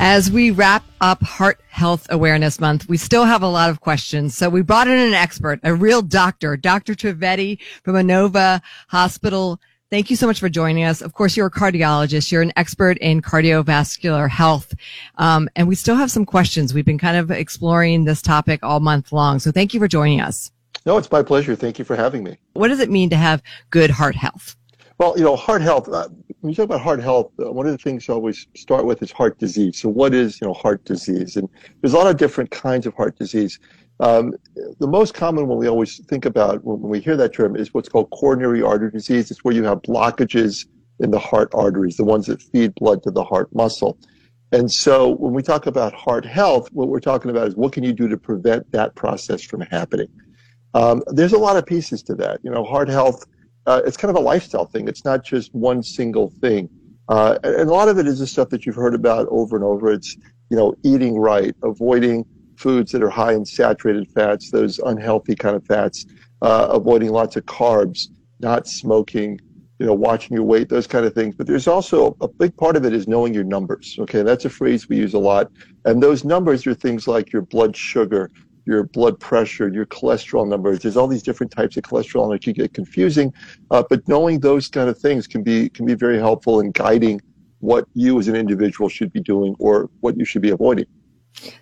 As we wrap up Heart Health Awareness Month, we still have a lot of questions. So we brought in an expert, a real doctor, Dr. Trivedi from Inova Hospital. Thank you so much for joining us. Of course, you're a cardiologist. You're an expert in cardiovascular health. Um, and we still have some questions. We've been kind of exploring this topic all month long. So thank you for joining us. No, it's my pleasure. Thank you for having me. What does it mean to have good heart health? Well, you know, heart health, uh, when you talk about heart health, uh, one of the things I always start with is heart disease. So what is, you know, heart disease? And there's a lot of different kinds of heart disease. Um, the most common one we always think about when, when we hear that term is what's called coronary artery disease. It's where you have blockages in the heart arteries, the ones that feed blood to the heart muscle. And so when we talk about heart health, what we're talking about is what can you do to prevent that process from happening? Um, there's a lot of pieces to that. You know, heart health uh, it's kind of a lifestyle thing. It's not just one single thing. Uh, and a lot of it is the stuff that you've heard about over and over. It's, you know, eating right, avoiding foods that are high in saturated fats, those unhealthy kind of fats, uh, avoiding lots of carbs, not smoking, you know, watching your weight, those kind of things. But there's also a big part of it is knowing your numbers. Okay. That's a phrase we use a lot. And those numbers are things like your blood sugar, your blood pressure, your cholesterol numbers. There's all these different types of cholesterol, and it can get confusing. Uh, but knowing those kind of things can be can be very helpful in guiding what you as an individual should be doing or what you should be avoiding.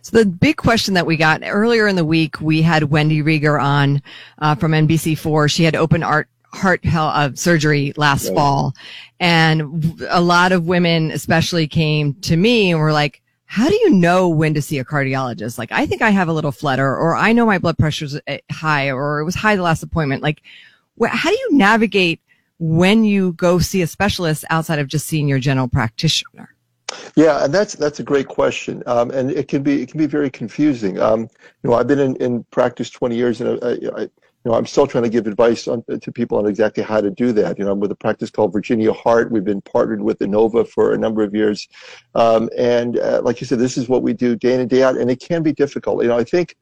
So the big question that we got earlier in the week, we had Wendy Rieger on uh, from NBC4. She had open art heart uh, surgery last right. fall, and a lot of women, especially, came to me and were like, how do you know when to see a cardiologist? Like, I think I have a little flutter, or I know my blood pressure's eh, high, or it was high the last appointment. Like, wh- how do you navigate when you go see a specialist outside of just seeing your general practitioner? Yeah, and that's that's a great question, um, and it can be it can be very confusing. Um, you know, I've been in, in practice 20 years, and I, I, know, I'm still trying to give advice on, to people on exactly how to do that. You know, I'm with a practice called Virginia Heart. We've been partnered with Inova for a number of years. Um, and uh, like you said, this is what we do day in and day out, and it can be difficult. You know, I think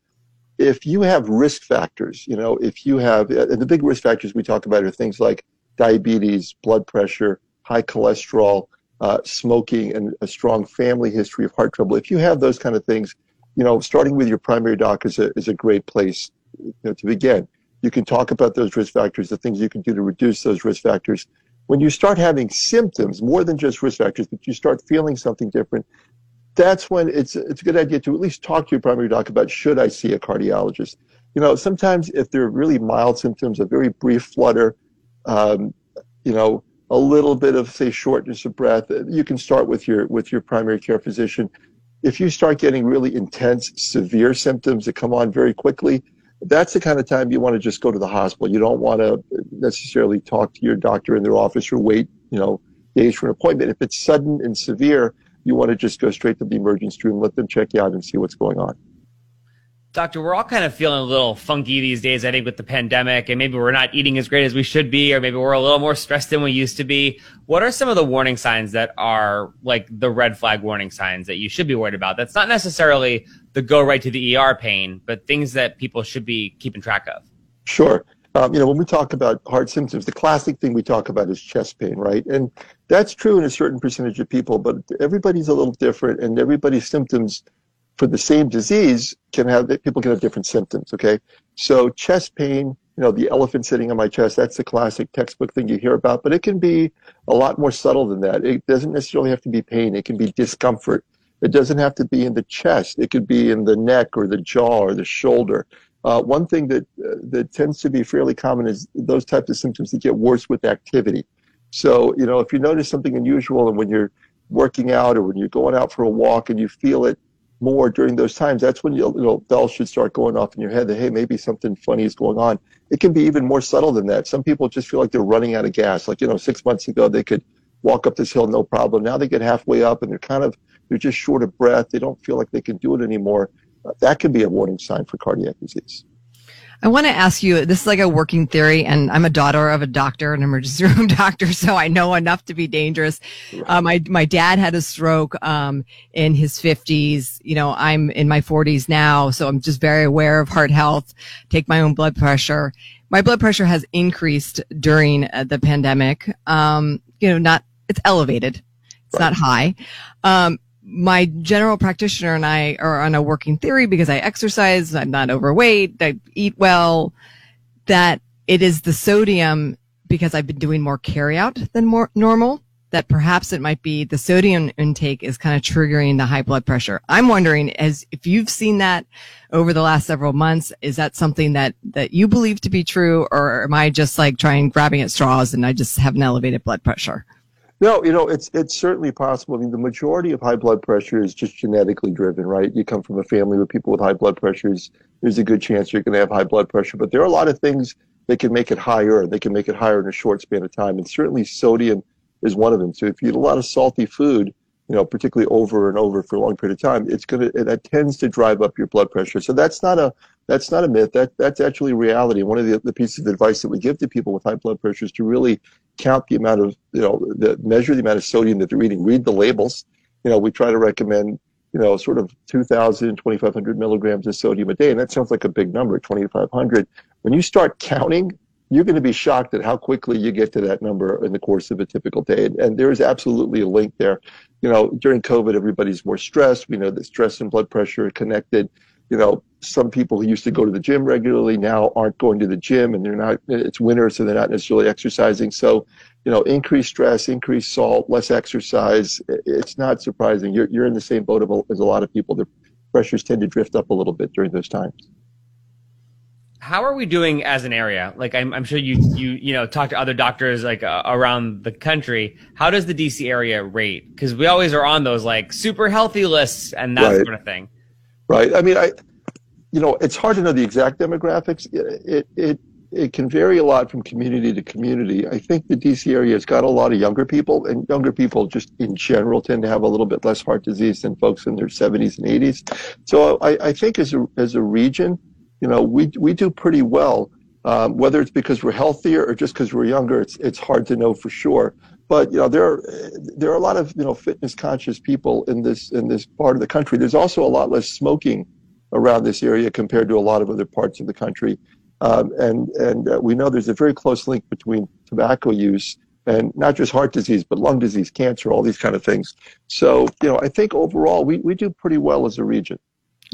if you have risk factors, you know, if you have, uh, the big risk factors we talk about are things like diabetes, blood pressure, high cholesterol, uh, smoking, and a strong family history of heart trouble. If you have those kind of things, you know, starting with your primary doc is a, is a great place you know, to begin. You can talk about those risk factors, the things you can do to reduce those risk factors. When you start having symptoms, more than just risk factors, but you start feeling something different, that's when it's it's a good idea to at least talk to your primary doc about should I see a cardiologist. You know, sometimes if they're really mild symptoms, a very brief flutter, um, you know, a little bit of say shortness of breath, you can start with your with your primary care physician. If you start getting really intense, severe symptoms that come on very quickly, that's the kind of time you want to just go to the hospital. You don't want to necessarily talk to your doctor in their office or wait, you know, days for an appointment. If it's sudden and severe, you want to just go straight to the emergency room, let them check you out and see what's going on. Doctor, we're all kind of feeling a little funky these days, I think, with the pandemic, and maybe we're not eating as great as we should be, or maybe we're a little more stressed than we used to be. What are some of the warning signs that are like the red flag warning signs that you should be worried about? That's not necessarily the go right to the ER pain, but things that people should be keeping track of. Sure. Um, you know, when we talk about heart symptoms, the classic thing we talk about is chest pain, right? And that's true in a certain percentage of people, but everybody's a little different, and everybody's symptoms for the same disease can have people can have different symptoms. Okay, so chest pain, you know, the elephant sitting on my chest, that's the classic textbook thing you hear about, but it can be a lot more subtle than that. It doesn't necessarily have to be pain. It can be discomfort. It doesn't have to be in the chest. It could be in the neck or the jaw or the shoulder. Uh, one thing that uh, that tends to be fairly common is those types of symptoms that get worse with activity. So, you know, if you notice something unusual and when you're working out or when you're going out for a walk and you feel it more during those times, that's when you know bells should start going off in your head that hey, maybe something funny is going on. It can be even more subtle than that. Some people just feel like they're running out of gas. Like you know, six months ago they could walk up this hill no problem. Now they get halfway up and they're kind of they're just short of breath. They don't feel like they can do it anymore. Uh, that can be a warning sign for cardiac disease. I want to ask you, this is like a working theory, and I'm a daughter of a doctor, an emergency room doctor, so I know enough to be dangerous. Uh, my, my dad had a stroke, um, in his fifties. You know, I'm in my forties now, so I'm just very aware of heart health, take my own blood pressure. My blood pressure has increased during uh, the pandemic. Um, you know, not, it's elevated. It's right. not high. Um, my general practitioner and I are on a working theory because I exercise, I'm not overweight, I eat well, that it is the sodium because I've been doing more carryout than more normal that perhaps it might be the sodium intake is kind of triggering the high blood pressure. I'm wondering as if you've seen that over the last several months, is that something that, that you believe to be true or am I just like trying grabbing at straws and I just have an elevated blood pressure? No, you know, it's it's certainly possible. I mean, the majority of high blood pressure is just genetically driven, right? You come from a family with people with high blood pressures, there's a good chance you're going to have high blood pressure. But there are a lot of things that can make it higher. They can make it higher in a short span of time. And certainly sodium is one of them. So if you eat a lot of salty food, you know, particularly over and over for a long period of time, it's going to, that tends to drive up your blood pressure. So that's not a, that's not a myth. That, that's actually reality. One of the, the pieces of advice that we give to people with high blood pressure is to really count the amount of, you know, the, measure the amount of sodium that they're eating, read the labels. You know, we try to recommend, you know, sort of 2,000, 2,500 milligrams of sodium a day. And that sounds like a big number, 2,500. When you start counting you're going to be shocked at how quickly you get to that number in the course of a typical day. And, and there is absolutely a link there. You know, during COVID, everybody's more stressed. We know that stress and blood pressure are connected. You know, some people who used to go to the gym regularly now aren't going to the gym and they're not, it's winter, so they're not necessarily exercising. So, you know, increased stress, increased salt, less exercise. It's not surprising. You're, you're in the same boat as a lot of people. Their pressures tend to drift up a little bit during those times how are we doing as an area? Like I'm, I'm sure you you you know talk to other doctors like uh, around the country. How does the DC area rate? Because we always are on those like super healthy lists and that right. sort of thing. Right. I mean, I you know it's hard to know the exact demographics. It, it it can vary a lot from community to community. I think the DC area has got a lot of younger people, and younger people just in general tend to have a little bit less heart disease than folks in their 70s and 80s. So I, I think as a as a region you know, we, we do pretty well. Um, whether it's because we're healthier or just because we're younger, it's, it's hard to know for sure. But, you know, there are, there are a lot of, you know, fitness conscious people in this, in this part of the country. There's also a lot less smoking around this area compared to a lot of other parts of the country. Um, and and uh, we know there's a very close link between tobacco use and not just heart disease, but lung disease, cancer, all these kind of things. So, you know, I think overall we, we do pretty well as a region.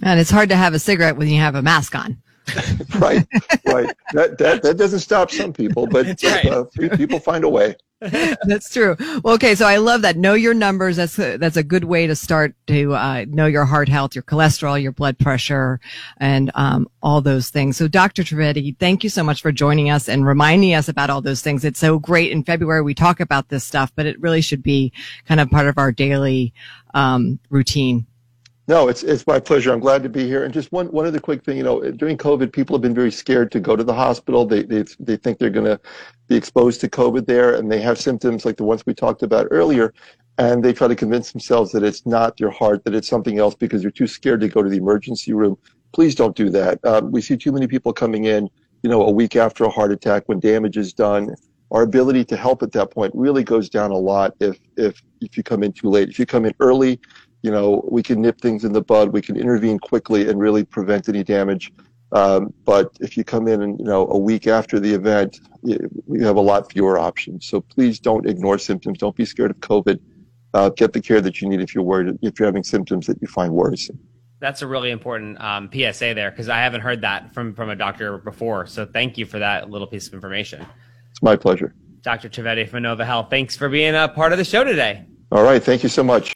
And it's hard to have a cigarette when you have a mask on. right, right. That, that that doesn't stop some people, but right. uh, people find a way. that's true. Well, okay, so I love that. Know your numbers. That's a, that's a good way to start to uh, know your heart health, your cholesterol, your blood pressure, and um, all those things. So, Dr. Trivedi, thank you so much for joining us and reminding us about all those things. It's so great. In February, we talk about this stuff, but it really should be kind of part of our daily um, routine. No, it's it's my pleasure. I'm glad to be here. And just one one other quick thing, you know, during COVID, people have been very scared to go to the hospital. They they they think they're going to be exposed to COVID there, and they have symptoms like the ones we talked about earlier, and they try to convince themselves that it's not their heart, that it's something else, because they're too scared to go to the emergency room. Please don't do that. Um, we see too many people coming in, you know, a week after a heart attack when damage is done. Our ability to help at that point really goes down a lot if if if you come in too late. If you come in early you know, we can nip things in the bud. We can intervene quickly and really prevent any damage. Um, but if you come in and you know a week after the event, we have a lot fewer options. So please don't ignore symptoms. Don't be scared of COVID. Uh, get the care that you need if you're worried if you're having symptoms that you find worrisome. That's a really important um, PSA there because I haven't heard that from from a doctor before. So thank you for that little piece of information. It's my pleasure. Dr. Trivedi from Inova Health, thanks for being a part of the show today. All right, thank you so much.